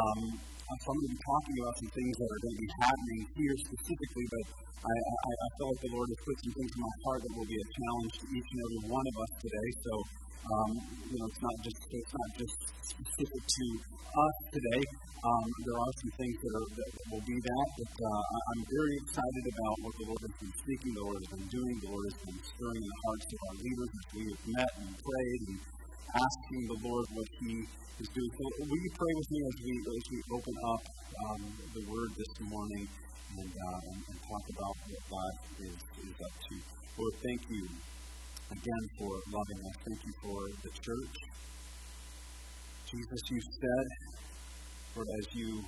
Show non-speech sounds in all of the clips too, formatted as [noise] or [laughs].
Um, so I'm going to be talking about some things that are going to be happening here specifically, but I, I, I feel like the Lord has put some things in my heart that will be a challenge to each and every one of us today. So, um, you know, it's not just it's not just specific to us today. Um, there are some things that, are, that will be that, but uh, I'm very excited about what the Lord has been speaking, the Lord has been doing, the Lord has been stirring in the hearts of our leaders as we have met and prayed and asking the Lord what He is doing. So, will you pray with me as we as we open up um, the Word this morning and, uh, and, and talk about what God is is up to? Lord, thank you again for loving us. Thank you for the church. Jesus, you said, Lord, as you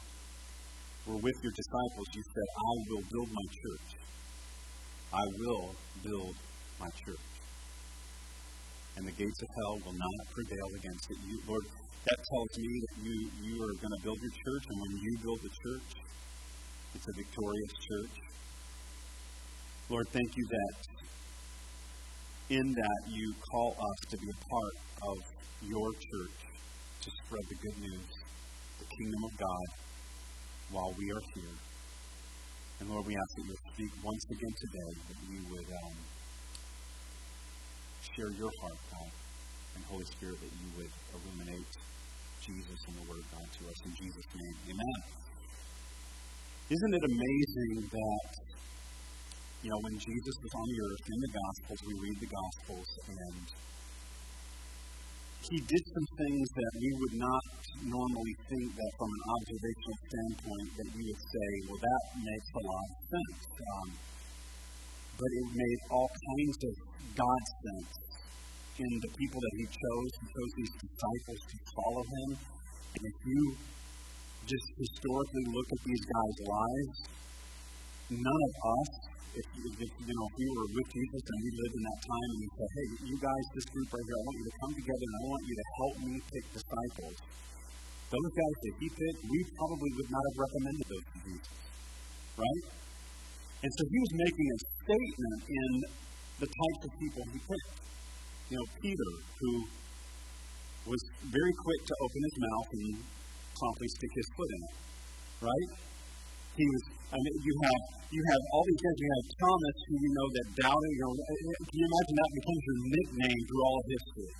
were with your disciples, you said, I will build my church. I will build my church. And the gates of hell will not prevail against it. You, Lord, that tells me that you, you are going to build your church, and when you build the church, it's a victorious church. Lord, thank you that in that you call us to be a part of your church to spread the good news, the kingdom of God, while we are here. And Lord, we ask that you speak once again today, that you would um, share your heart, God, and Holy Spirit, that you would illuminate Jesus and the Word of God to us. In Jesus' name, amen. Isn't it amazing that, you know, when Jesus was on the earth in the Gospels, we read the Gospels, and he did some things that we would not normally think that from an observational standpoint that we would say, well, that makes a lot of sense. Um, but it made all kinds of God sense in the people that he chose. He chose these disciples to follow him. And if you just historically look at these guys' lives, none of us, if, if, you know, if we were with Jesus and we lived in that time and we said, hey, you guys, this group right here, I want you to come together and I want you to help me pick disciples. Those guys that he picked, we probably would not have recommended those to Jesus. Right? And so he was making a statement in the types of people he picked. You know, Peter, who was very quick to open his mouth and promptly stick his foot in it. Right? He was, I mean, you have, you have all these guys. You have Thomas, who you know that doubting, you know, can you imagine that becomes your nickname through all of history?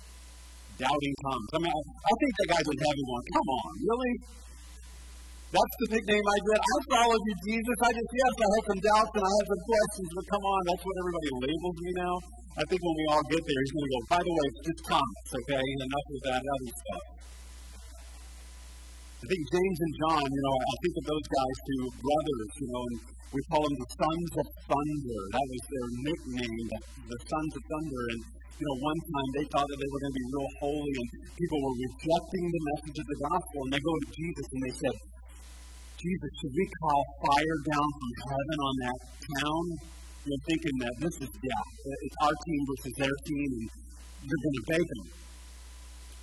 Doubting Thomas. I mean, I, I think that guy's in heaven going, come on, really? That's the nickname I get. I follow you, Jesus. I just, yes, I have some doubts and I have some questions, but come on, that's what everybody labels me now. I think when we all get there, he's going to go, by the way, just Thomas, okay? Enough of that other stuff. I think James and John, you know, I think of those guys two brothers, you know, and we call them the sons of thunder. That was their nickname, the, the sons of thunder. And, you know, one time they thought that they were going to be real holy, and people were rejecting the message of the gospel. And they go to Jesus and they said, Jesus, should we call fire down from heaven on that town? You're thinking that this is, yeah, it's our team versus their team, and they're going to bake them.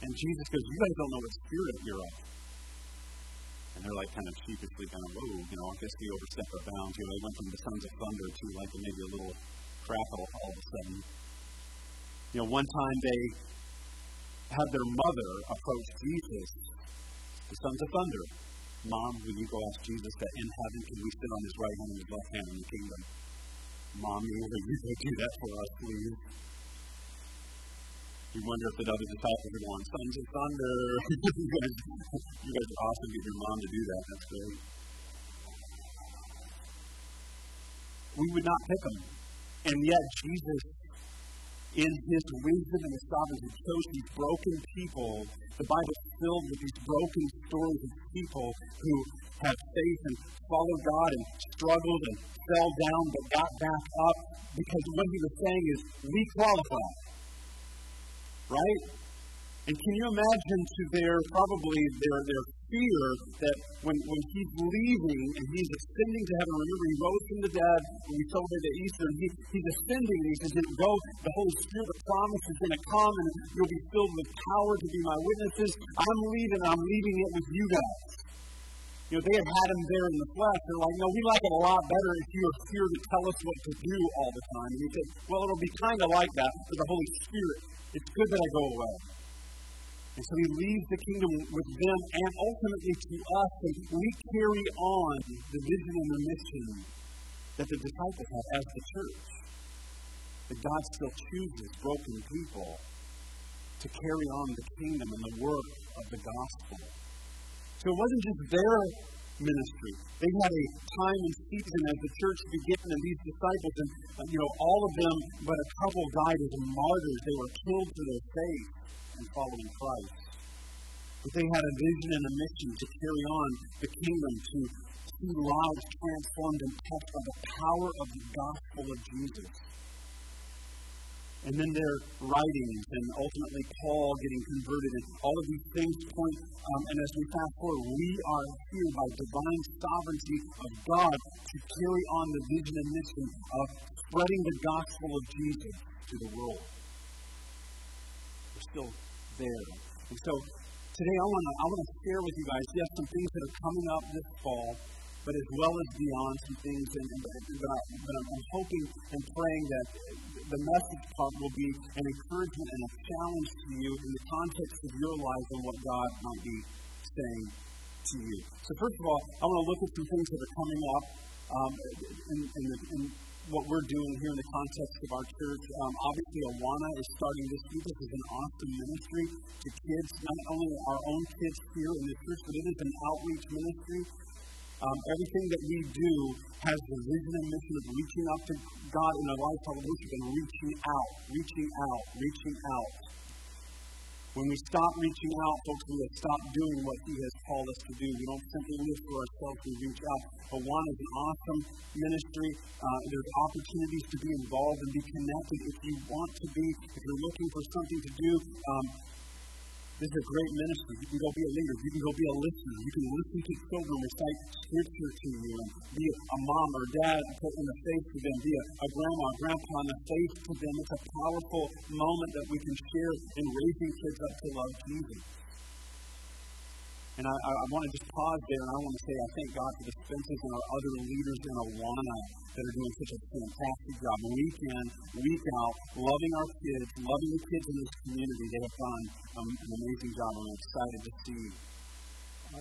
And Jesus goes, You guys don't know what spirit you're of. And they're like kind of sheepishly kind of, whoa, you know, I guess we overstepped our bounds. You know, they went from the sons of thunder to like maybe a little crackle all of a sudden. You know, one time they had their mother approach Jesus, the sons of thunder. Mom, will you go ask Jesus that in heaven can we sit on his right hand and his left hand in the kingdom? Mommy, will you go do that for us, please? You wonder if the other disciples are going, Sons of Thunder. you, guys, [laughs] you guys are awesome. Get your mom to do that. That's great. We would not pick them. And yet, Jesus, in his wisdom and his sovereignty, chose these broken people. The Bible is filled with these broken stories of people who have faith and followed God and struggled and fell down but got back up because what he was saying is, we qualify right? And can you imagine to their probably their their fear that when, when he's leaving and he's ascending to heaven, remember he rose from the dead when we celebrated Easter, and he, he's ascending and he says, Go, the Holy Spirit of promise is going to come and you'll be filled with power to be my witnesses. I'm leaving, I'm leaving it with you guys. You know, they had had him there in the flesh. They're like, no, we like it a lot better if you are here to tell us what to do all the time. And he said, well, it'll be kind of like that for the Holy Spirit. It's good that I go away. And so he leaves the kingdom with them and ultimately to us, and we carry on the vision and the mission that the disciples have as the church. That God still chooses broken people to carry on the kingdom and the work of the gospel. So it wasn't just their ministry. They had a time and season as the church began, and these disciples, and you know, all of them, but a couple died as martyrs. They were killed for their faith following Christ. But they had a vision and a mission to carry on the kingdom, to see lives transformed and touched by the power of the gospel of Jesus. And then their writings, and ultimately Paul getting converted, and all of these things point. Um, and as we fast forward, we are here by divine sovereignty of God to carry on the vision and mission of spreading the gospel of Jesus to the world. We're still there. And so today I want to I want to share with you guys, yes, some things that are coming up this fall, but as well as beyond some things. And, and, but, I, but I'm hoping and praying that the message part will be an encouragement and a challenge to you in the context of your life and what God might be saying to you. So, first of all, I want to look at some things that are coming up um, in, in, the, in, what we're doing here in the context of our church. Um, obviously, Awana is starting this week. This is an awesome ministry to kids, not only our own kids here in the church, but it is an outreach ministry um, everything that we do has the vision and mission of reaching out to God in a lifetime of worship and reaching out, reaching out, reaching out. When we stop reaching out, folks, we have stopped doing what He has called us to do. We don't simply live for ourselves, we reach out. Awana is an awesome ministry. Uh, there's opportunities to be involved and be connected if you want to be, if you're looking for something to do. Um, this is a great ministry. You can go be a leader. You can go be a listener. You can listen to children recite scripture to and be a mom or dad put in the face to them, be a, a grandma or grandpa in the face to them. It's a powerful moment that we can share in raising kids up to love Jesus. And I, I, I want to just pause there and I want to say I thank God for the Spencers and our other leaders in Awana that are doing such a fantastic job week in, week out, loving our kids, loving the kids in this community. They have done um, an amazing job. And I'm excited to see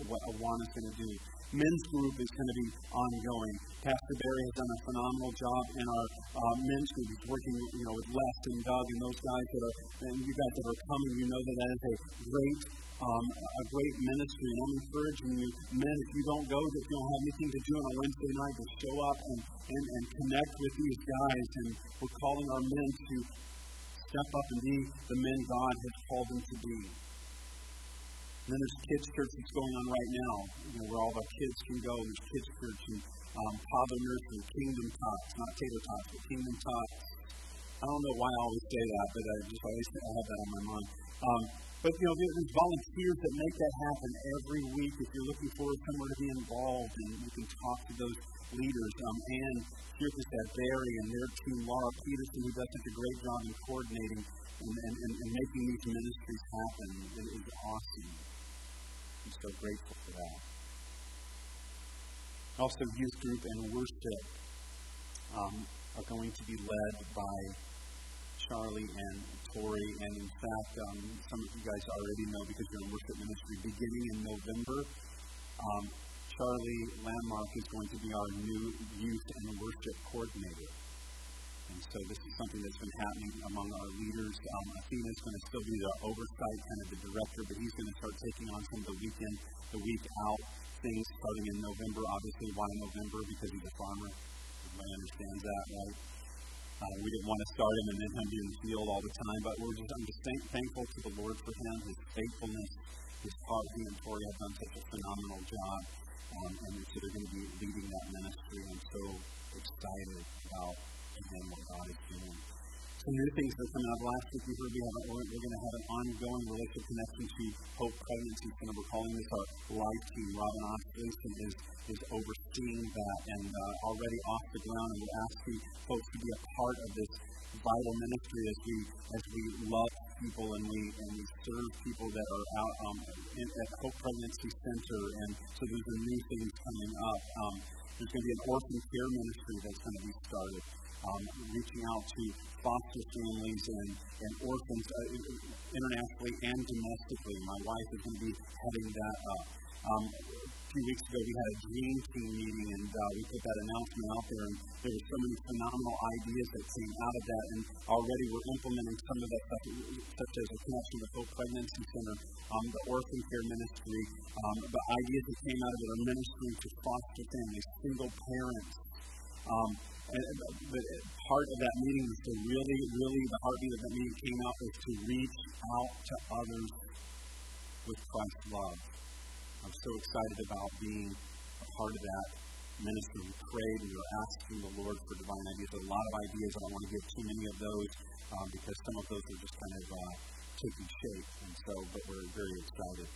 what Awana is going to do. Men's group is going to be ongoing. Pastor Barry has done a phenomenal job in our uh, men's group. He's working, you know, with Les and Doug and those guys that are, and you guys that are coming. You know that that is a great um, a great ministry. And I'm encouraging you, men, if you don't go, if you don't have anything to do on a Wednesday night, to show up and, and, and connect with these guys. And we're calling our men to step up and be the men God has called them to be. And then there's kids church that's going on right now, you know, where all the kids can go. There's kids church and um, toddler nursery, kingdom tots, not tater tots, but kingdom tots. I don't know why I always say that, but I just always I have that on my mind. Um, but you know, there's volunteers that make that happen every week. If you're looking for somewhere to be involved, and you can talk to those leaders. Um, and just that Barry and their team, Laura Peterson, who does such a great job in coordinating and, and, and, and making these ministries happen. It is awesome. I'm so grateful for that. Also, youth group and worship um, are going to be led by Charlie and Tori, and in fact, um, some of you guys already know because you're in worship ministry beginning in November. Um, Charlie Landmark is going to be our new youth and worship coordinator. And so this is something that's been happening among our leaders. Um, Athena is going to still be the oversight, kind of the director, but he's going to start taking on some of the weekend, the week out things starting in November. Obviously, why November? Because he's a farmer. Everybody understands that, right? Uh, we didn't want to start him and then him be in the field all the time, but we're just, I'm just thank, thankful to the Lord for him, his faithfulness, his heart. He and Tori have done such a phenomenal job, um, and so they're going to be leading that ministry. I'm so excited about again what God is doing. Some new things that coming out last week, we heard we have a, we're, we're going to have an ongoing relationship connection to Hope Pregnancy Center. We're calling this our life team. Robin Ostlington is, is overseeing that and uh, already off the ground, and we're asking folks to be a part of this vital ministry as we as we love people and we and we serve people that are out um, in, at Hope Pregnancy Center, and so there's a new things coming up. Um, there's going to be an orphan care ministry that's going to be started, um, reaching out to foster families and, and orphans uh, internationally and domestically. My wife is going to be heading that up. Um, a few weeks ago, we had a dream team meeting, and uh, we put that announcement out there, and there were so many phenomenal ideas that came out of that, and already we're implementing some of that stuff, such as the connection with Hope Pregnancy Center, um, the orphan care ministry, um, the ideas that came out of it are ministering to foster families, single parents. Um, and, but part of that meeting was to really, really, the heartbeat of that meeting came out was to reach out to others with Christ's love. I'm so excited about being a part of that ministry. We prayed, we were asking the Lord for divine ideas. There are a lot of ideas. I don't want to give too many of those um, because some of those are just kind of uh, taking shape. And so, but we're very excited.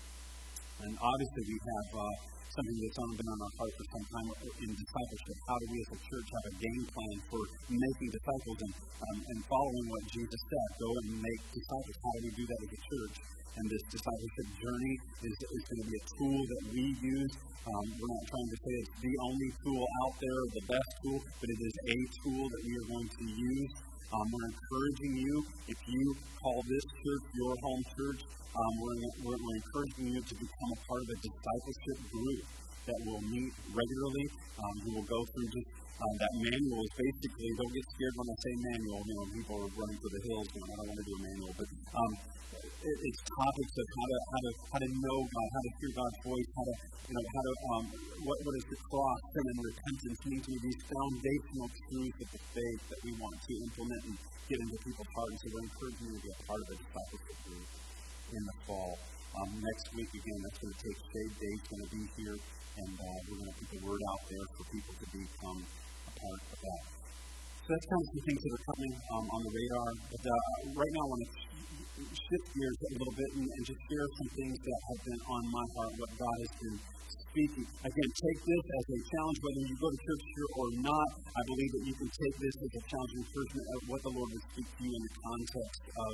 And obviously, we have uh, something that's been on our heart for some time in discipleship. How do we as a church have a game plan for making disciples and, um, and following what Jesus said? Go and make disciples. How do we do that as a church? And this discipleship journey is, is going to be a tool that we use. Um, we're not trying to say it's the only tool out there, the best tool, but it is a tool that we are going to use. Um, we're encouraging you, if you call this church your home church, um, we're, we're, we're encouraging you to become a part of a discipleship group that will meet regularly, um, who will go through just um, that manual. Basically, don't get scared when I say manual, you know, people are running for the hills going, I don't want to do a manual, but um, it's topics of how to, how to, how to know God, how to hear God's voice, how to, you know, how to, um, what, what is the cross, sin, and repentance mean to these foundational truths of the faith that we want to implement and get into people's hearts. So we're encouraging you to be a part of the discipleship group in the fall. Um, next week, again, that's going to take Shade Day. It's going to be here, and uh, we're going to put the word out there for people to become a part of that. So that's kind of some things that are coming um, on the radar. But uh, right now, I want to shift gears a little bit and, and just share some things that have been on my heart, what God has been speaking. Again, take this as a challenge, whether you go to church here or not. I believe that you can take this as a challenge and encouragement of what the Lord would speak to you in the context of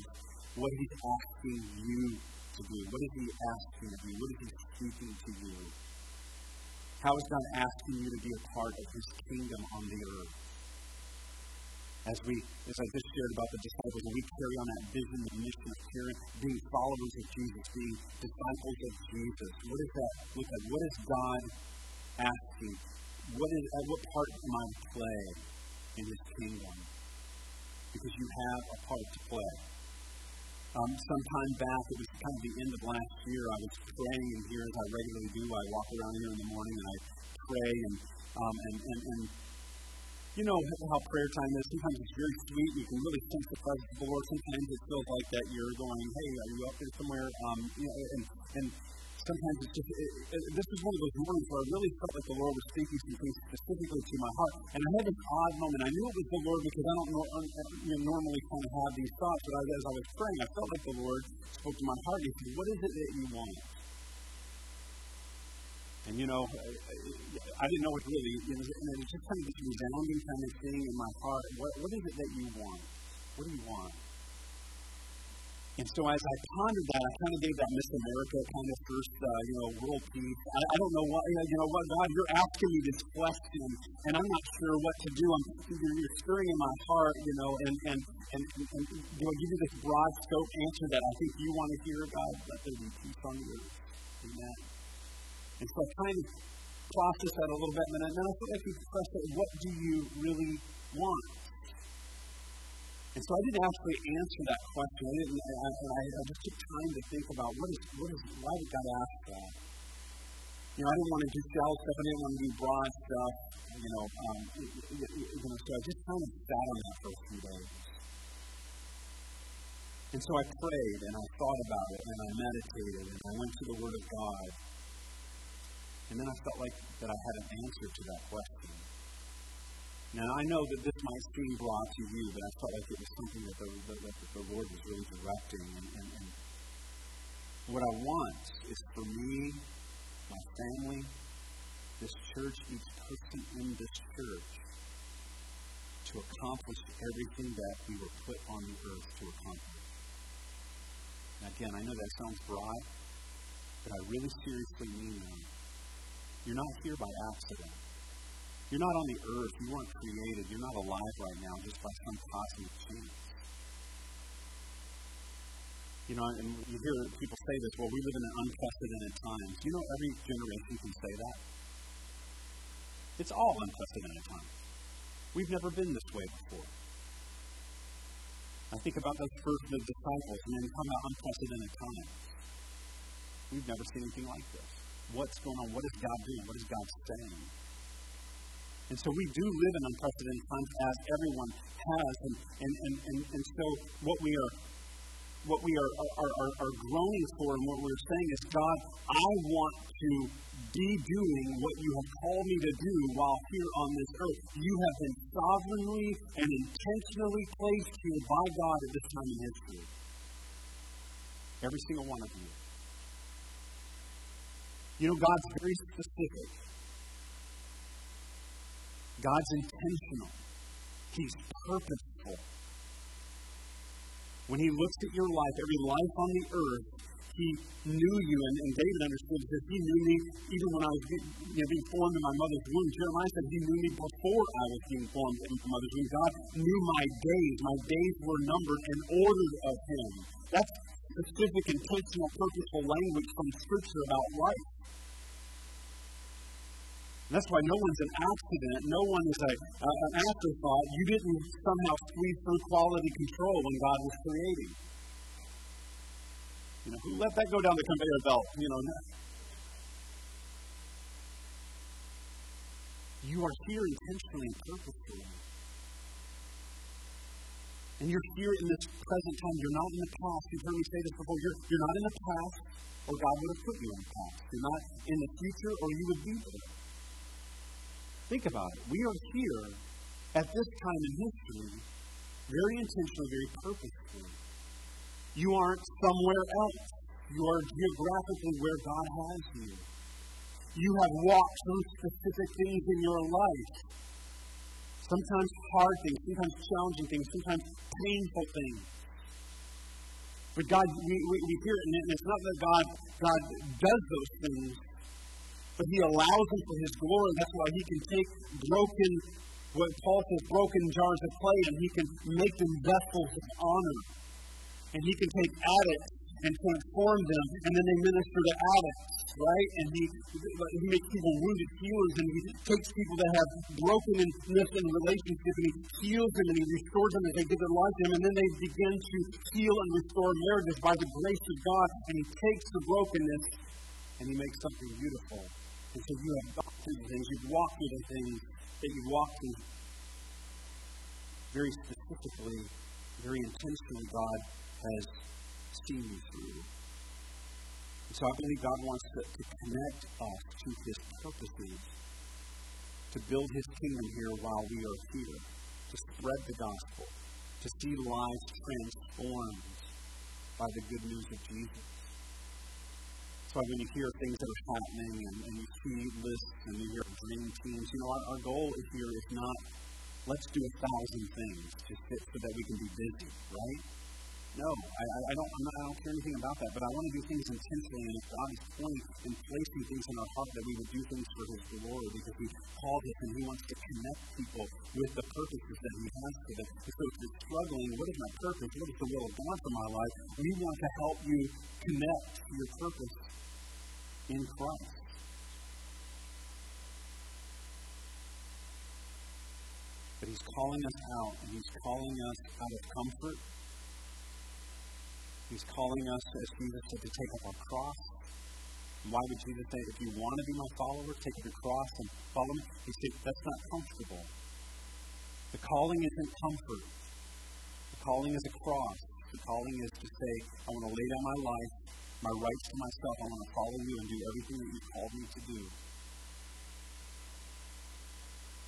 what He's asking you to do. What is He asking you? What is He speaking to you? How is God asking you to be a part of His kingdom on the earth? As we, as I just shared about the disciples, and we carry on that vision, the mission of caring, being followers of Jesus, being disciples of Jesus. What is that? Look at what is God asking? What is at what part am I play in His kingdom? Because you have a part to play. Um, some time back, it was kind of the end of last year, I was praying in here as I regularly do. I walk around here in the morning and I pray, and, um, and, and, and you know how prayer time is. Sometimes it's very sweet. You can really sense the presence of the Lord. Sometimes it feels like that you're going, hey, are you up there somewhere? Um, you know, and, and sometimes it's just, it, it, this is one of those mornings where I really felt like the Lord was speaking some things specifically to my heart. And I had this odd moment. I knew it was the Lord because I don't know, uh, you know, normally kind of have these thoughts, but I, as I was praying, I felt like the Lord spoke to my heart. He said, What is it that you want? And you know, uh, uh, I didn't know what really, it was, and it was just kind of this resounding kind of thing in my heart. What, what is it that you want? What do you want? And so as I pondered that, I kind of gave that Miss America kind of first, uh, you know, world peace. I, I don't know what, you know, what, God, you're asking me this question, and I'm not sure what to do. I'm, you're, stirring in my heart, you know, and, and, and, and, and you know, give you this broad scope answer that I think you want to hear, God, let there be peace on the earth. Amen. And so I kind of processed that a little bit, and then I, felt like we pressed it, what do you really want? And so I didn't actually answer that question. I didn't, I, I, I just took time to think about what is, what is, why did God ask that? You know, I didn't want to do shallow stuff. I didn't want to do broad stuff. You know, um, you know, so I just kind of sat on that for a few days. And so I prayed and I thought about it and I meditated and I went to the Word of God. And then I felt like that I had an answer to that question. Now, I know that this might seem broad to you, but I felt like it was something that the, that, that the Lord was really directing. And, and, and what I want is for me, my family, this church, each person in this church, to accomplish everything that we were put on the earth to accomplish. Now, again, I know that sounds broad, but I really seriously mean that. You're not here by accident. You're not on the earth. You weren't created. You're not alive right now just by some cosmic chance. You know, and you hear people say this, well, we live in an unprecedented times. You know, every generation can say that. It's all unprecedented times. We've never been this way before. I think about those first disciples, and then come out unprecedented times. We've never seen anything like this. What's going on? What is God doing? What is God saying? And so we do live in unprecedented times as everyone has. And, and, and, and, and so what we are what we are, are, are, are groaning for and what we're saying is, God, I want to be doing what you have called me to do while here on this earth. You have been sovereignly and intentionally placed here by God at this time in history. Every single one of you. You know, God's very specific. God's intentional. He's purposeful. When he looks at your life, every life on the earth, he knew you, and, and David understood this. He knew me even when I was you know, being formed in my mother's womb. Jeremiah said he knew me before I was being formed in my mother's womb. God knew my days. My days were numbered and ordered of him. That's specific, intentional, purposeful language from Scripture about life. That's why no one's an accident. No one is a, uh, an afterthought. You didn't somehow squeeze through quality control when God was creating. You know, who let that go down the conveyor belt? You know, you are here intentionally and purposefully. And you're here in this present time. You're not in the past. You've heard me say this before. You're, you're not in the past, or God would have put you in the past. You're not in the future, or you would be there. Think about it. We are here at this time in history, very intentionally, very purposefully. You aren't somewhere else. You are geographically where God has you. You have walked through specific things in your life. Sometimes hard things, sometimes challenging things, sometimes painful things. But God, we, we, we hear it, and it's not that God, God does those things, but he allows them for his glory. That's why he can take broken, what Paul says, broken jars of clay, and he can make them vessels of honor. And he can take addicts and transform them, and then they minister to addicts, right? And he, he makes people wounded healers, and he takes people that have brokenness in relationship, and he heals them, and he restores them as they give their life to him, and then they begin to heal and restore marriages by the grace of God, and he takes the brokenness and he makes something beautiful. And so you have gone through things, you've walked through the things that you've walked through very specifically, very intentionally, God has seen you through. And so I believe God wants to, to connect us to His purposes, to build His kingdom here while we are here, to spread the gospel, to see lives transformed by the good news of Jesus. So when you hear things that are happening and, and you see lists and you hear dream teams, you know, our, our goal here is not let's do a thousand things just so that we can be busy, right? No, I, I, don't, not, i don't care anything about that, but I want to do things intentionally, and God is pointing and placing things in our heart, that we would do things for His glory, because He called us and He wants to connect people with the purposes that He has for them. So if you're struggling, what is my purpose? What is the will of God for my life? We want to help you connect to your purpose in Christ. But He's calling us out, and He's calling us out of comfort. He's calling us, as Jesus said, to take up our cross. Why would Jesus say, if you want to be my follower, take up your cross and follow me? He said, that's not comfortable. The calling isn't comfort. The calling is a cross. The calling is to say, I want to lay down my life my rights to myself. I want to follow you and do everything that you called me to do.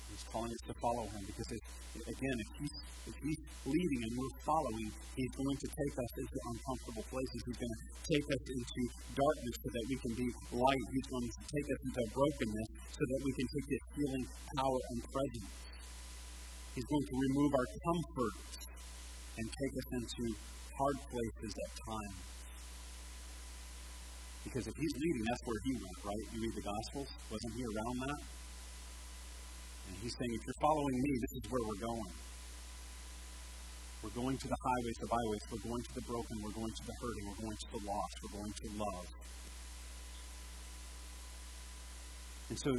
He's calling us to follow him because, if, again, if he's, if he's leading and we're following, he's going to take us into uncomfortable places. He's going to take us into darkness so that we can be light. He's going to take us into brokenness so that we can take his healing power and presence. He's going to remove our comfort and take us into hard places at times Because if he's leading, that's where he went, right? You read the Gospels. Wasn't he around that? And he's saying, if you're following me, this is where we're going. We're going to the highways, the byways. We're going to the broken. We're going to the hurting. We're going to the lost. We're going to love. And so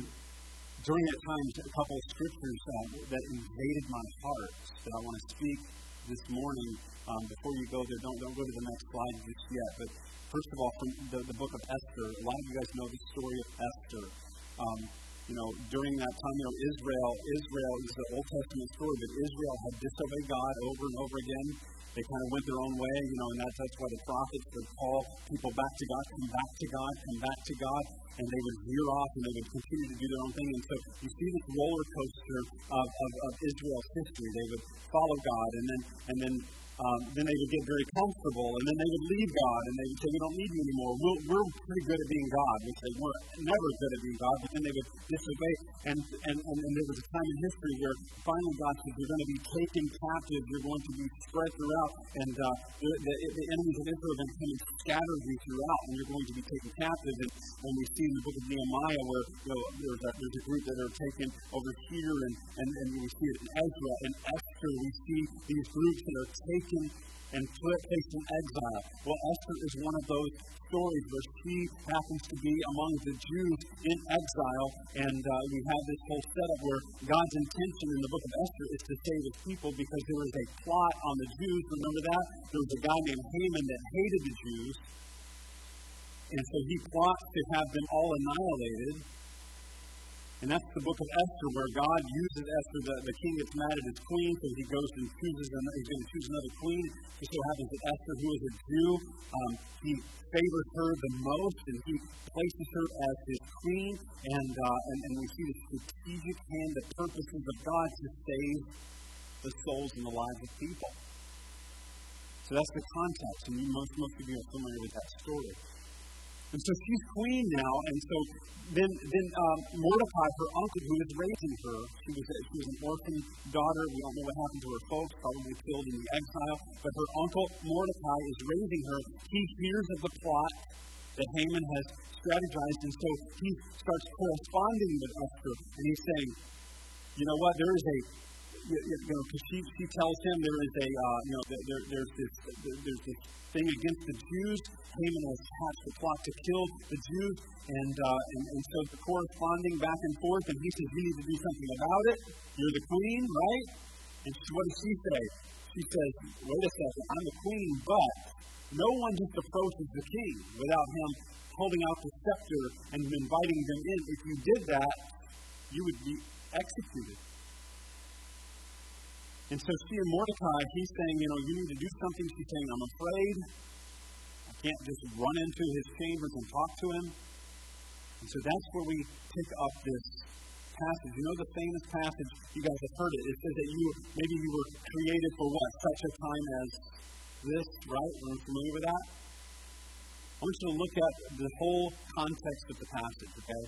during that time, a couple of scriptures uh, that invaded my heart that I want to speak this morning. Um, before you go there, don't, don't go to the next slide just yet. But first of all, from the, the book of Esther, a lot of you guys know the story of Esther. Um, you know, during that time, you know, Israel, Israel is the Old Testament story, but Israel had disobeyed God over and over again. They kind of went their own way, you know, and that's, that's why the prophets would call people back to God, come back to God, come back to God, and they would veer off and they would continue to do their own thing. And so you see this roller coaster of, of, of Israel's history. They would follow God, and then and then um, then they would get very comfortable, and then they would leave God, and they would say, "We don't need you anymore. We're, we're pretty good at being God," which they were never good at being God. But then they would disobey, and and, and, and there was a time in history where finally God said, "You're going to be taken captive. You're going to be spread throughout, and uh, the, the, the enemies of Israel are going to and scatter you throughout, and you're going to be taken captive." And when we see in the book of Nehemiah, where you know, there's, a, there's a group that are taken over here, and, and, and we see it in Ezra and Esther, we see these groups that are taken and placed in exile. Well, Esther is one of those stories where she happens to be among the Jews in exile, and uh, we have this whole setup where God's intention in the book of Esther is to save his people because there was a plot on the Jews. Remember that? There was a guy named Haman that hated the Jews, and so he plots to have them all annihilated. And that's the book of Esther, where God uses Esther. The, the king gets mad at his queen, so he goes and chooses, an, he's going to choose another queen. It so happens that Esther, who is a Jew, um, he favors her the most, and he places her as his queen. And, uh, and, and we see the strategic hand, the purposes of God to save the souls and the lives of people. So that's the context, and most, most of you are familiar with that story. And so she's queen now, and so then, then um, Mordecai, her uncle, who was raising her, she was, a, she was an orphan daughter. We don't know what happened to her folks, probably killed in the exile. But her uncle, Mordecai, is raising her. He hears of the plot that Haman has strategized, and so he starts corresponding with Esther, and he's saying, you know what, there is a you, know, because she, she tells him there is a, uh, you know, there, there's this, there's this thing against the Jews. Haman has hatched a plot to kill the Jews, and, uh, and, and so the corresponding back and forth, and he says, You need to do something about it. You're the queen, right? And she, what does she say? She says, Wait a second, I'm the queen, but no one just approaches the king without him holding out the scepter and inviting them in. If you did that, you would be executed. And so and Mordecai, he's saying, you know, you need to do something. She's saying, I'm afraid. I can't just run into his chambers and talk to him. And so that's where we pick up this passage. You know the famous passage, you guys have heard it. It says that you maybe you were created for what? Such a time as this, right? Are you familiar with that? I want you to look at the whole context of the passage, okay?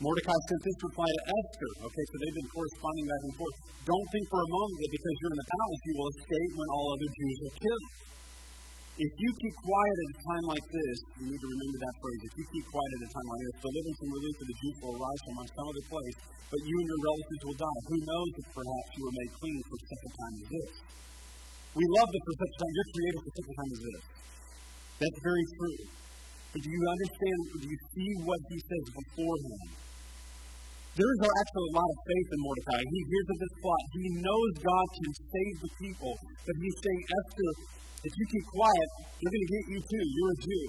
Mordecai sent this reply to Esther. Okay, so they've been corresponding back and forth. Don't think for a moment that because you're in the palace, you will escape when all other Jews are killed. If you keep quiet at a time like this, you need to remember that phrase. If you keep quiet at a time like this, deliverance and relief for the Jews will arise from some other place, but you and your relatives will die. Who knows if perhaps you were made clean for such a time as this? We love that for such a time. You're created for such a time as this. That's very true. But do you understand, do you see what he says beforehand? There is actually a lot of faith in Mordecai. He hears of this plot. He knows God can save the people. But he's saying, Esther, if you keep quiet, they're going to get you too. You're a Jew.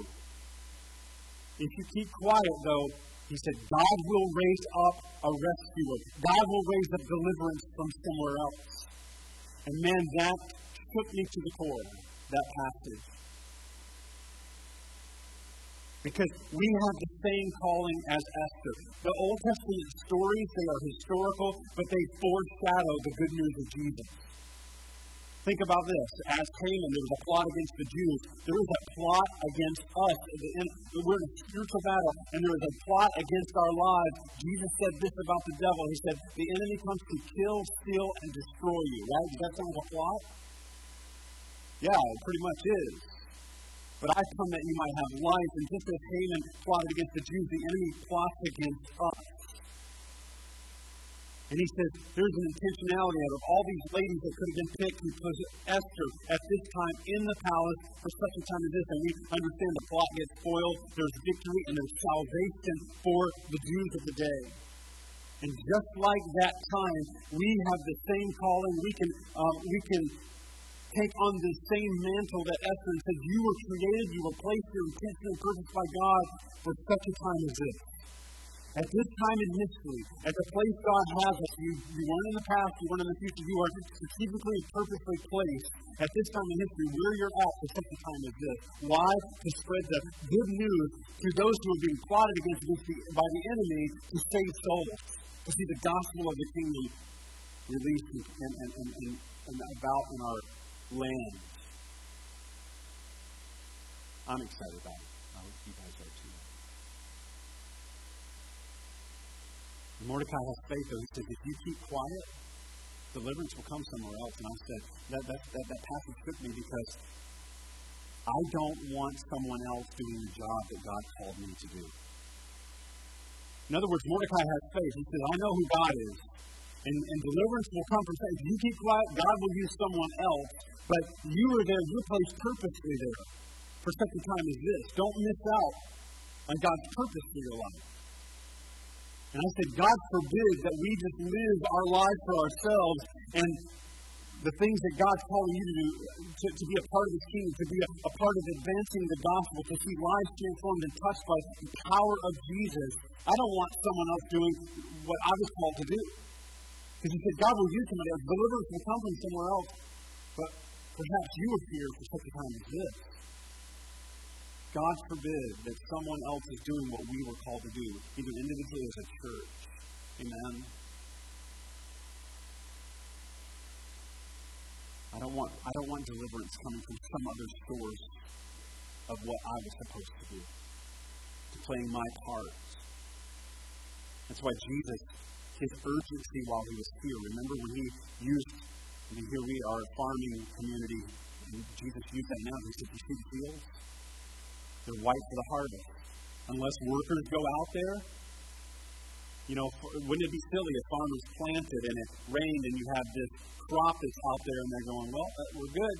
If you keep quiet, though, he said, God will raise up a rescuer. God will raise up deliverance from somewhere else. And man, that took me to the core, that passage. Because we have the same calling as Esther. The Old Testament stories, they are historical, but they foreshadow the good news of Jesus. Think about this. As Haman, there was a plot against the Jews. There is a plot against us. We're in a spiritual battle, and there is a plot against our lives. Jesus said this about the devil. He said, The enemy comes to kill, steal, and destroy you. Right? Does that sound like a plot? Yeah, it pretty much is. But I come that you might have life. And just as Haman plotted against the Jews, the enemy plots against us. And he says there's an intentionality out of all these ladies that could have been picked. He puts Esther at this time in the palace for such a time as this. And we understand the plot gets foiled. There's victory and there's salvation for the Jews of the day. And just like that time, we have the same calling. We can, um, we can take on the same mantle that Esther says you were created, you were placed here intentionally purposed by God for such a time as this. At this time in history, at the place God has us, you, you weren't in the past, you weren't in the future, you are strategically and purposely placed at this time in history where you're at for such a time as this. Why? To spread the good news to those who are being plotted against by the enemy to save souls, to see the gospel of the kingdom released and, and, and, and about in our land. I'm excited about it. I hope you guys are too. Mordecai has faith, though. He says, if you keep quiet, deliverance will come somewhere else. And I said, that, that, that, that passage took me because I don't want someone else doing the job that God called me to do. In other words, Mordecai has faith. He says, I know who God is. And, and deliverance will come from. If you keep quiet, God will use someone else. But you are there, you're placed purposely there for such a time as this. Don't miss out on God's purpose for your life. And I said, God forbid that we just live our lives for ourselves and the things that God's calling you to do, to, to be a part of His kingdom, to be a, a, part of advancing the gospel, to see lives transformed and touched by the power of Jesus. I don't want someone else doing what I was called to do. Because He said, God will use somebody else. Deliverance will come from somewhere else. But perhaps you here for such a time as this. God forbid that someone else is doing what we were called to do, either individually or as a church. Amen. I don't want I don't want deliverance coming from some other source of what I was supposed to do. To playing my part. That's why Jesus, his urgency while he was here. Remember when he used I mean here we are a farming community and Jesus used that now. He said, You see the fields? They're white for the harvest. Unless workers go out there, you know, wouldn't it be silly if farmers planted and it rained and you have this crop that's out there and they're going, well, uh, we're good.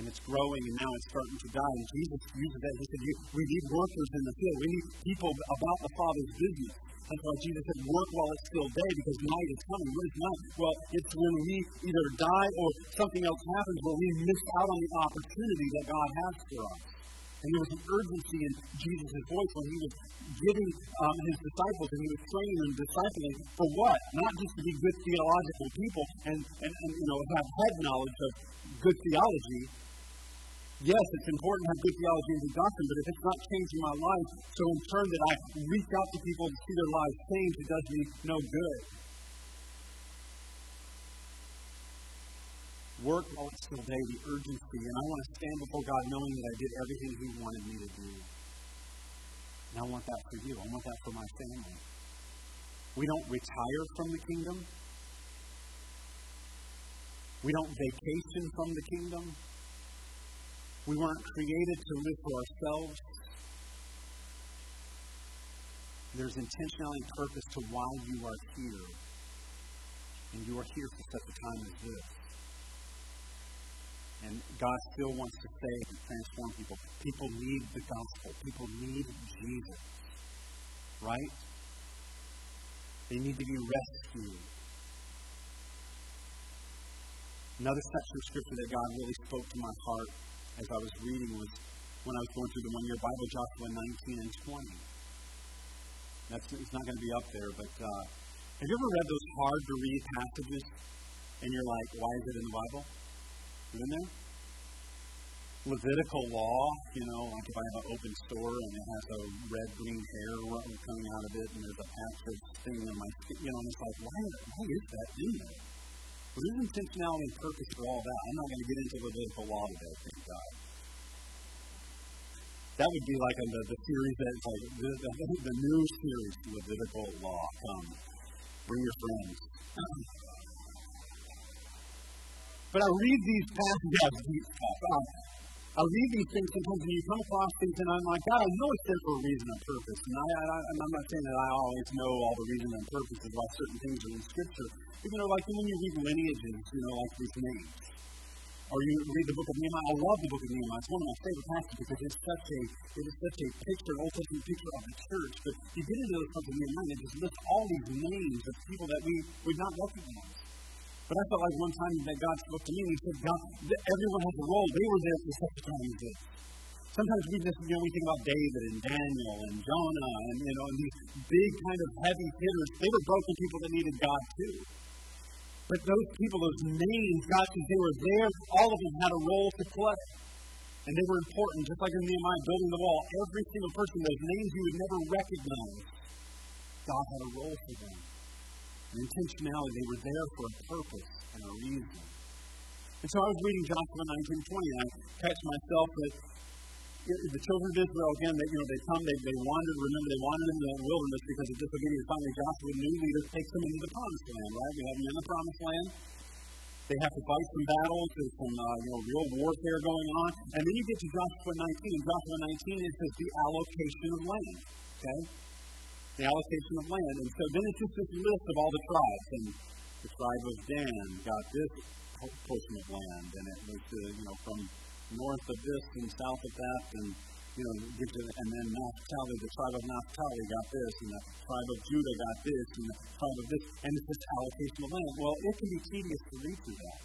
And it's growing and now it's starting to die. And Jesus uses that. He said, we need workers in the field. We need people about the Father's business. That's why Jesus said, work while it's still day because night is coming. What is night? Well, it's when we either die or something else happens where we miss out on the opportunity that God has for us. And there was an urgency in Jesus' voice when he was giving um, his disciples and he was training them, discipling for what? Not just to be good theological people and, and, and you know have head knowledge of good theology, Yes, it's important to have good theology and good doctrine, but if it's not changing my life, so in turn that I reach out to people to see their lives change, it does me no good. Work while still day, the urgency, and I want to stand before God knowing that I did everything He wanted me to do. And I want that for you. I want that for my family. We don't retire from the kingdom. We don't vacation from the kingdom. We weren't created to live for ourselves. There's intentionality and purpose to why you are here. And you are here for such a time as this. And God still wants to save and transform people. People need the gospel. People need Jesus. Right? They need to be rescued. Another section of scripture that God really spoke to my heart as I was reading was when I was going through the one year Bible, Joshua 19 and 20. That's, it's not going to be up there, but uh, have you ever read those hard to read passages and you're like, why is it in the Bible? You in there? Levitical law, you know, like if I have an open store and it has a red green hair coming out of it and there's a patch of thing on my skin, you know, and it's like, why, why is that in there? There's intentionality and purpose for all that. I'm not going to get into the Levitical law today, thank God. That would be like the, the series that's like the, the, the new series, Levitical law. Come, bring your friends. But I read these passages. Um, I read these things sometimes, and you come across things, and I'm like, God, I know it's there for a reason and purpose. And I, I, I'm not saying that I always know all the reason and purposes why certain things are in Scripture. You know, like when you read lineages, you know, like these names. Or you read the book of Nehemiah. I love the book of Nehemiah. It's one of my favorite passages because it's such a it is such a picture, Old Testament picture of the church. But you get into the book of Nehemiah, and it just lists all these names of people that we would not recognize. But I felt like one time that God spoke to me and He said, God, everyone has a role. They were there for such a time as this. Sometimes we just, you know, we think about David and Daniel and Jonah and, you know, and these big kind of heavy hitters. They were broken people that needed God too. But those people, those names, God says they were there. All of them had a role to play. And they were important, just like in Nehemiah building the wall. Every single person, those names you would never recognize, God had a role for them. An intentionality. They were there for a purpose and a reason. And so I was reading Joshua 19:20, and I catch myself that the children of Israel, again, they, you know, they come, they, they wandered, remember, they wandered in the wilderness because of disobedience. Finally, Joshua, new leader, takes them into the promised land, right? We have them in the promised land. They have to fight some battles. There's some uh, you know, real warfare going on. And then you get to Joshua 19. In Joshua 19, it says the allocation of land. Okay? The allocation of land. And so then it's just this list of all the tribes. And the tribe of Dan got this portion of land. And it was, uh, you know, from north of this and south of that, and you know, gives it, and then Naphtali, the tribe of Naphtali got this, and the tribe of Judah got this, and the tribe of this, and it's just allocation of land. Well, it can be tedious to read through that.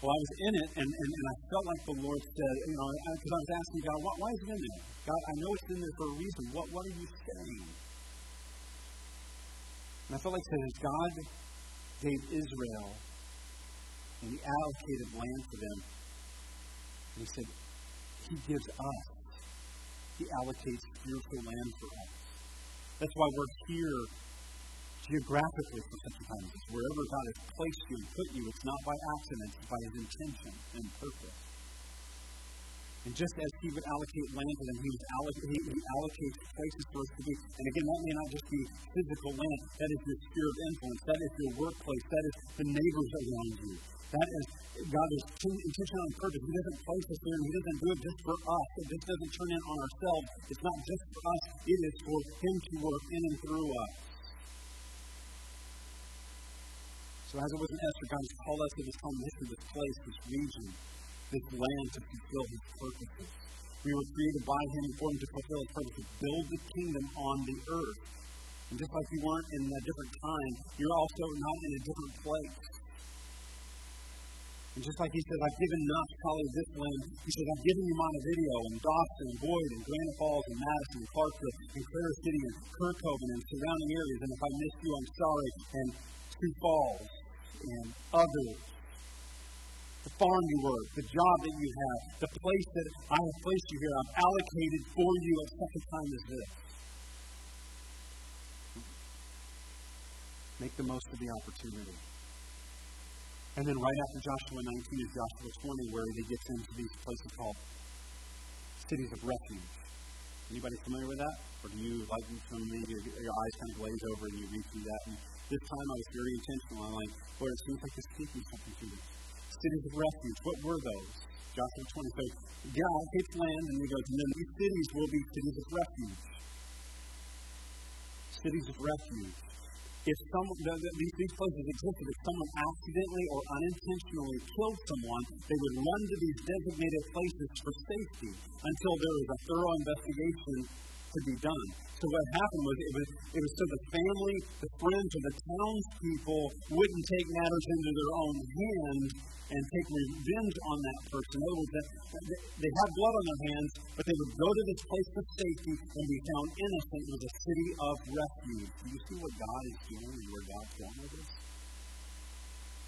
Well, I was in it, and, and, and I felt like the Lord said, you know, because I was asking God, why, why is it in there? God, I know it's in there for a reason. What, what are you saying? And I felt like saying, God gave Israel, and He allocated land for them he said, He gives us, He allocates spiritual land for us. That's why we're here geographically for such a time. Wherever God has placed you and put you, it's not by accident, it's by His intention and purpose. And just as He would allocate land to them, He, allocate, he, allocates places for us to be. And again, that may not just be physical land. That is your sphere of influence. That is your workplace. That is the neighbors around you. That is, God is intentional and purpose. He doesn't place us there, and He doesn't do it just for us. It just doesn't turn in on ourselves. It's not just for us, it is for Him to work in and through us. So, as it was in Esther, God has called us to this home, this place, this region, this land to fulfill His purposes. We were created by Him for Him to fulfill His purpose, to build the kingdom on the earth. And just like you weren't in a different time, you're also not in a different place. And just like he said, I've given Naphtali this land, he says, I've given you Montevideo and Dawson and Boyd and Granite Falls and Madison and Clarkfield and Clara City and Kerkhoven and surrounding areas. And if I missed you, I'm sorry. And Sioux Falls and others. The farm you work, the job that you have, the place that I have placed you here, I've allocated for you a time as this. Make the most of the opportunity. And then right after Joshua 19 is Joshua 20, where he gets into these places called cities of refuge. Anybody familiar with that? Or do you, like some of your, your eyes kind of glaze over and you read through that? And this time I was very intentional. I'm like, Lord, it seems like you're speaking something to me. Cities of refuge, what were those? Joshua 20 says, God hates land, and he goes, and then these cities will be cities of refuge. Cities of refuge if the, these, these places existed, if someone accidentally or unintentionally killed someone, they would run to these designated places for safety until there was a thorough investigation to be done. So what happened was it was it was so the family, the friends, or the townspeople wouldn't take matters into their own hands and take revenge on that person. In other words, they had blood on their hands, but they would go to this place of safety and be found innocent. It was a city of refuge. Do you see what God is doing and where God's going with this?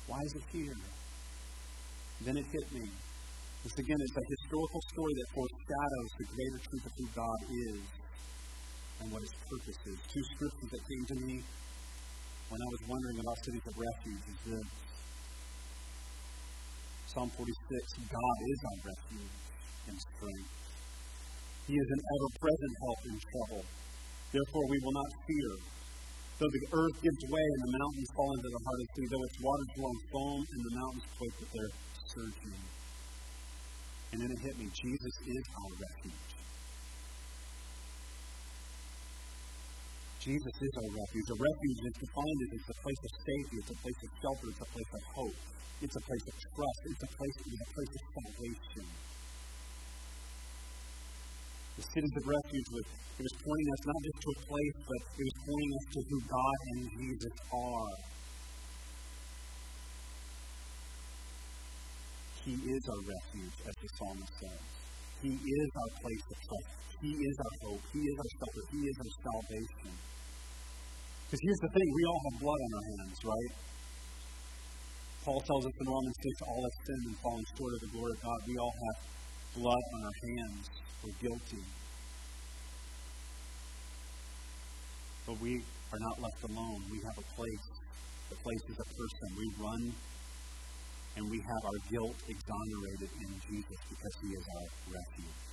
Why is it here? Then it hit me. This again is a historical story that foreshadows the greater truth of who God is and what his purpose is. Two scriptures that came to me when I was wondering about cities of refuge is this. Psalm 46 God is our refuge and strength. He is an ever present help in trouble. Therefore, we will not fear, Though the earth gives way and the mountains fall into the heart of sea, though its waters flow in foam and the mountains quake with their surging. And then it hit me Jesus is our refuge. Jesus is our refuge. A refuge is defined as it's a place of safety, it's a place of shelter, it's a place of hope, it's a place of trust, it's a place, it's a place of salvation. The cities of refuge was it was pointing us not just to a place, but it was pointing us to who God and Jesus are. He is our refuge, as the psalmist says. He is our place of trust. He is our hope. He is our shelter. He is our salvation. Because here's the thing we all have blood on our hands, right? Paul tells us in Romans 6 all have sinned and fallen short of the glory of God. We all have blood on our hands. We're guilty. But we are not left alone. We have a place. The place is a person. We run and we have our guilt exonerated in Jesus because he is our refuge.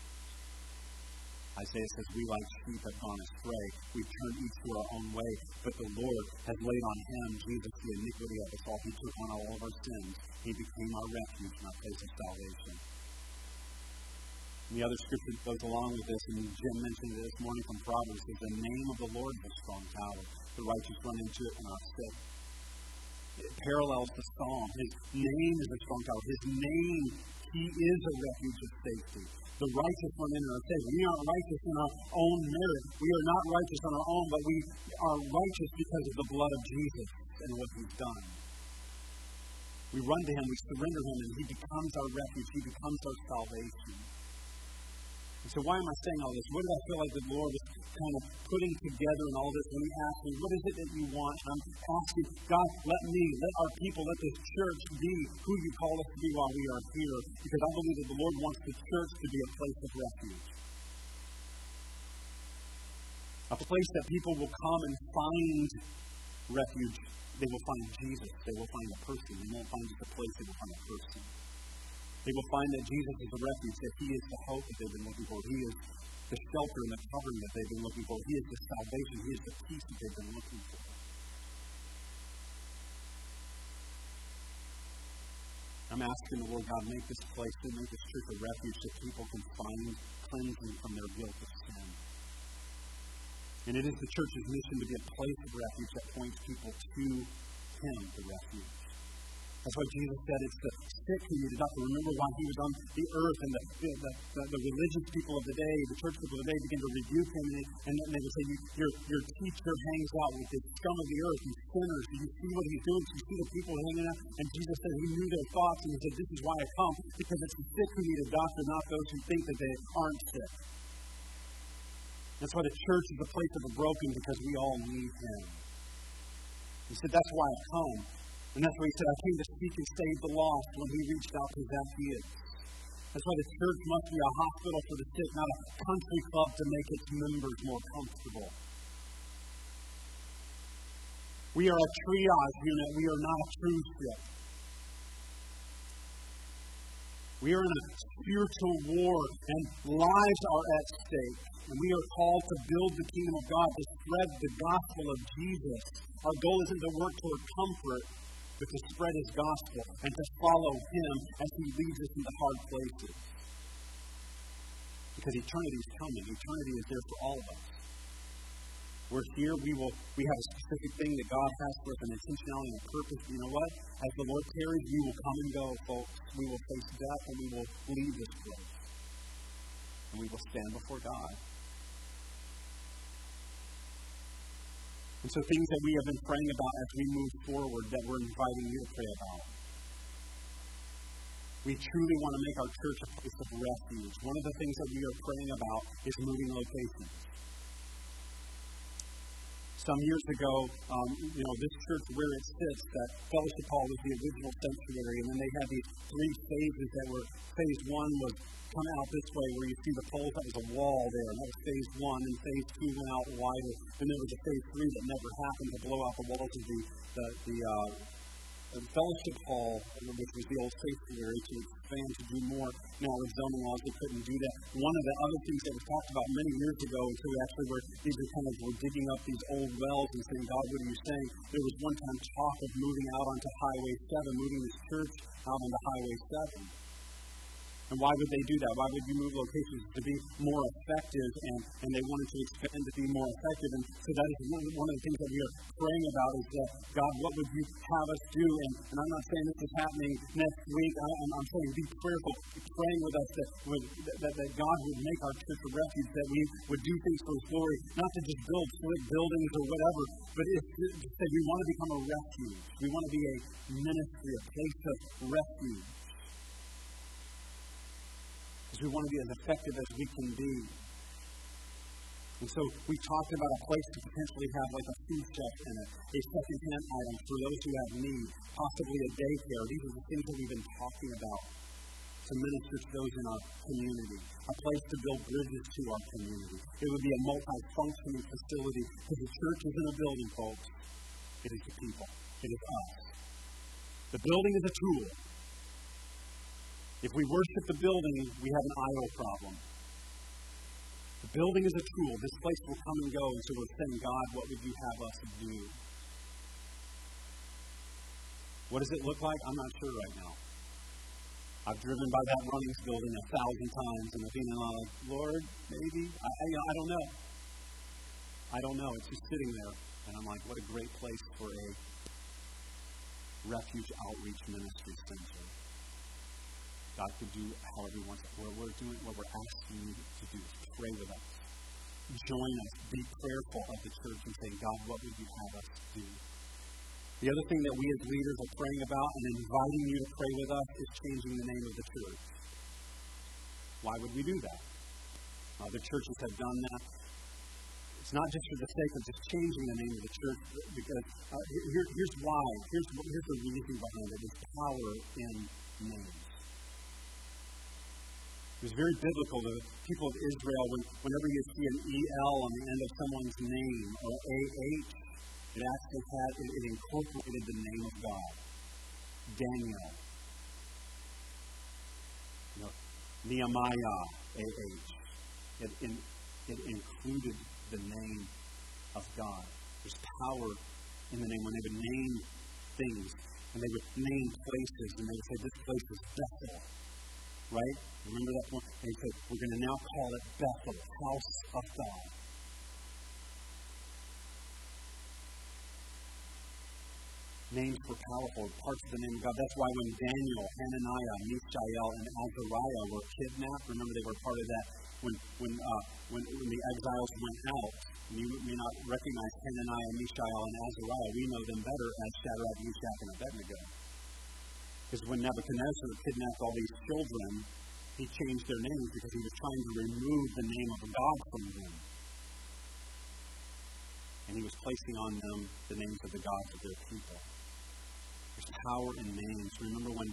Isaiah says, We like sheep have gone astray. We've turned each to our own way. But the Lord has laid on him, Jesus, the iniquity of us all. He took on all of our sins. He became our refuge and our place of salvation. And the other scripture that goes along with this, and Jim mentioned it this morning from Proverbs, is the name of the Lord is a strong tower. The righteous run into it and are safe. It parallels the psalm. His name is a strong tower. His name, he is a refuge of safety. The righteous one in our are. We aren't righteous in our own merit. We are not righteous on our own, but we are righteous because of the blood of Jesus and what he's done. We run to him, we surrender him, and he becomes our refuge. He becomes our salvation. So, why am I saying all this? What did I feel like the Lord was kind of putting together in all this when He asked me, What is it that you want? I'm asking, God, let me, let our people, let this church be who you call us to be while we are here. Because I believe that the Lord wants the church to be a place of refuge. A place that people will come and find refuge. They will find Jesus. They will find a person. They won't find just a place, they will find a person. They will find that Jesus is the refuge, that He is the hope that they've been looking for. He is the shelter and the covering that they've been looking for. He is the salvation. He is the peace that they've been looking for. I'm asking the Lord God, make this place, make this church a refuge so people can find cleansing from their guilt of sin. And it is the church's mission to be a place of refuge that points people to Him, the refuge. That's why Jesus said it's the sick who need a doctor. Remember why he was on the earth and the, the, the, the, religious people of the day, the church people of the day began to rebuke him and, and they would say, your, your teacher hangs out with the scum of the earth, these sinners. Do you see what he's doing? Do you see the people hanging out? And Jesus said he knew their thoughts and he said, this is why I come, because it's the sick who need a doctor, not those who think that they aren't sick. That's why the church is the place of the broken because we all need him. He said, that's why I come. And that's why he said, I came to seek and save the lost when he reached out to Zacchaeus. That's why the church must be a hospital for the sick, not a country club to make its members more comfortable. We are a triage unit. We are not a true ship. We are in a spiritual war, and lives are at stake. And we are called to build the kingdom of God, to spread the gospel of Jesus. Our goal isn't to work toward comfort, but to spread his gospel and to follow him as he leads us into hard places. Because eternity is coming. Eternity is there for all of us. We're here, we will we have a specific thing that God has for us, an intentionality and a purpose. You know what? As the Lord carries, we will come and go, folks. We will face death and we will leave this place. And we will stand before God. And so things that we have been praying about as we move forward that we're inviting you to pray about. We truly want to make our church a place of refuge. One of the things that we are praying about is moving locations. Some years ago, um, you know, this church where it sits, that Fellowship Hall was the original sanctuary, and then they had these three phases that were, phase one was come out this way where you see the poles. That was a wall there. And that was phase one. And phase two went out wider. And there was a phase three that never happened to blow out the walls of the, the, the uh, the fellowship hall, which was the old sanctuary, to expand to do more. Now, with zoning laws, they couldn't do that. One of the other things that was talked about many years ago, and so actually where these are kind of were digging up these old wells and saying, God, what are you saying? There was one time talk of moving out onto Highway 7, moving this church out onto Highway 7. And why would they do that? Why would you move locations to be more effective? And, and they wanted to expand to be more effective. And so that is one, one of the things that we are praying about is that, God, what would you have us do? And, and I'm not saying this is happening next week. I, am I'm saying be prayerful, praying with us that, with, that, that God would make our church a refuge, that we would do things for His glory, not to just build slick buildings or whatever, but to say we want to become a refuge. We want to be a ministry, a place of refuge because we want to be as effective as we can be. And so we talked about a place to potentially have like a food shelf and a, a second-hand item for those who have need, possibly a daycare. These are the things that we've been talking about to minister to those in our community, a place to build bridges to our community. It would be a multifunctioning facility because the church isn't a building, folks. It is the people. It is us. The building is a tool. If we worship the building, we have an idol problem. The building is a tool. This place will come and go, and so we're saying, God, what would you have us do? What does it look like? I'm not sure right now. I've driven by that Runnings building a thousand times, and I've been like, Lord, maybe? I, I, I don't know. I don't know. It's just sitting there, and I'm like, what a great place for a refuge outreach ministry center. God could do however He wants. What we're doing, what we're asking you to do is pray with us. Join us. Be prayerful of the church and say, God, what would you have us do? The other thing that we as leaders are praying about and inviting you to pray with us is changing the name of the church. Why would we do that? Other churches have done that. It's not just for the sake of just changing the name of the church, because uh, here, here's why. Here's, here's the reason behind it. There's power in names. It was very biblical. The people of Israel, when, whenever you see an EL on the end of someone's name or AH, it actually had, it, it incorporated the name of God. Daniel. Know, Nehemiah, AH. It, it, it included the name of God. There's power in the name. When they would name things, and they would name places, and they would say, This place is Bethel right? Remember that point? And he said, we're going to now call it Bethel, house of God. Names were powerful, parts of the name of God. That's why when Daniel, Hananiah, Mishael, and Azariah were kidnapped, remember they were part of that when, when, uh, when, when the exiles went out. And You may not recognize Hananiah, Mishael, and Azariah. We know them better as Shadrach, Meshach, and Abednego. Because when Nebuchadnezzar kidnapped all these children, he changed their names because he was trying to remove the name of God from them. And he was placing on them the names of the gods of their people. There's power in names. Remember when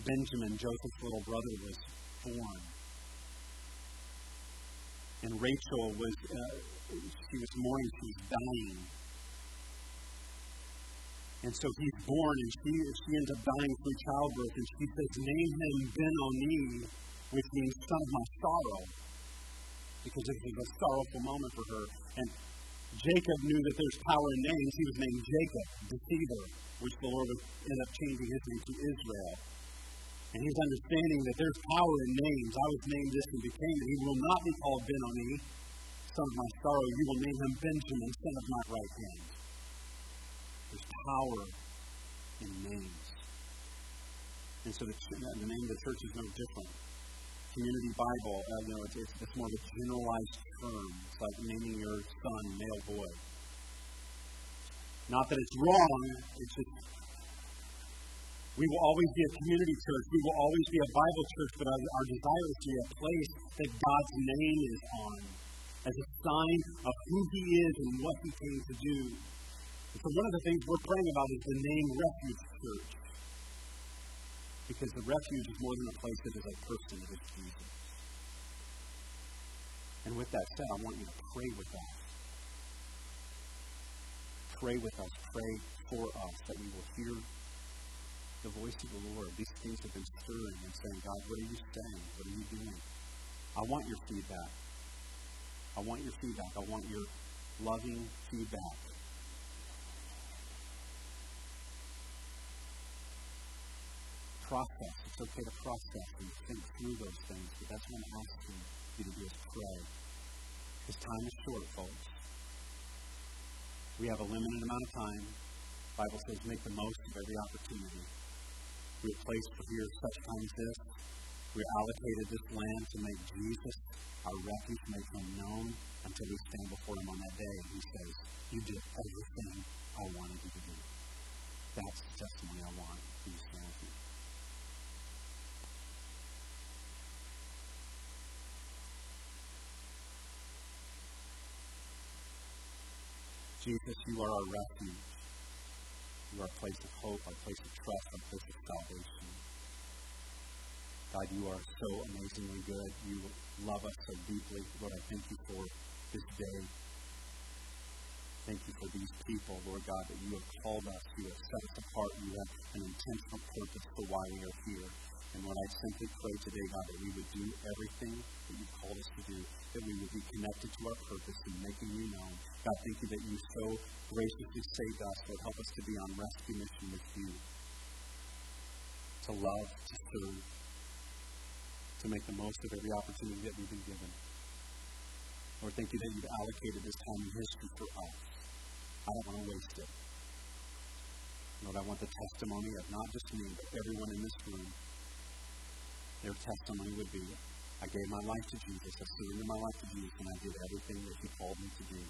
Benjamin, Joseph's little brother, was born? And Rachel was, uh, she was mourning, she was dying. And so he's born, and she, she ends up dying through childbirth, and she says, Name him Ben-Oni, which means son of my sorrow, because this was a sorrowful moment for her. And Jacob knew that there's power in names. He was named Jacob, deceiver, which the Lord would end up changing his name to Israel. And he's understanding that there's power in names. I was named this and became it. He will not be called Ben-Oni, son of my sorrow. You will name him Benjamin, son of my right hand. Power in names. And so the, the name of the church is no different. Community Bible, uh, you know, it's, it's, it's more of a generalized term. It's like naming your son male boy. Not that it's wrong, it's just we will always be a community church. We will always be a Bible church, but our, our desire is to be a place that God's name is on as a sign of who He is and what He came to do. So one of the things we're praying about is the name Refuge Church. Because the refuge is more than a place, it is a person, it is Jesus. And with that said, I want you to pray with us. Pray with us. Pray for us that we will hear the voice of the Lord. These things have been stirring and saying, God, what are you saying? What are you doing? I want your feedback. I want your feedback. I want your loving feedback. Process. It's okay to process and think through those things, but that's what I'm asking you to do is pray. Because time is short, folks. We have a limited amount of time. The Bible says make the most of every opportunity. We are placed here such time as this. We are allocated this land to make Jesus our refuge, make him known until we stand before him on that day. He says, You did everything I wanted you to do. That's the testimony I want. Please stand with me. Jesus, you are our refuge. You are a place of hope, a place of trust, a place of salvation. God, you are so amazingly good. You love us so deeply. Lord, I thank you for this day. Thank you for these people, Lord God, that you have called us. You have set us apart. You have an intentional purpose for why we are here. And Lord, I simply pray today, God, that we would do everything that you've called us to do, that we would be connected to our purpose in making you known. God, thank you that you so graciously saved us. Lord, help us to be on rescue mission with you, to love, to serve, to make the most of every opportunity that we've been given. Lord, thank you that you've allocated this time in history for us. I don't want to waste it. Lord, I want the testimony of not just me, but everyone in this room their testimony would be, I gave my life to Jesus, I surrendered my life to Jesus, and I did everything that He called me to do.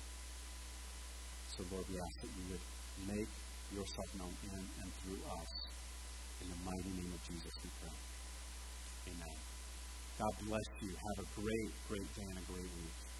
So, Lord, we ask that you would make yourself known in and through us. In the mighty name of Jesus, we pray. Amen. God bless you. Have a great, great day and a great week.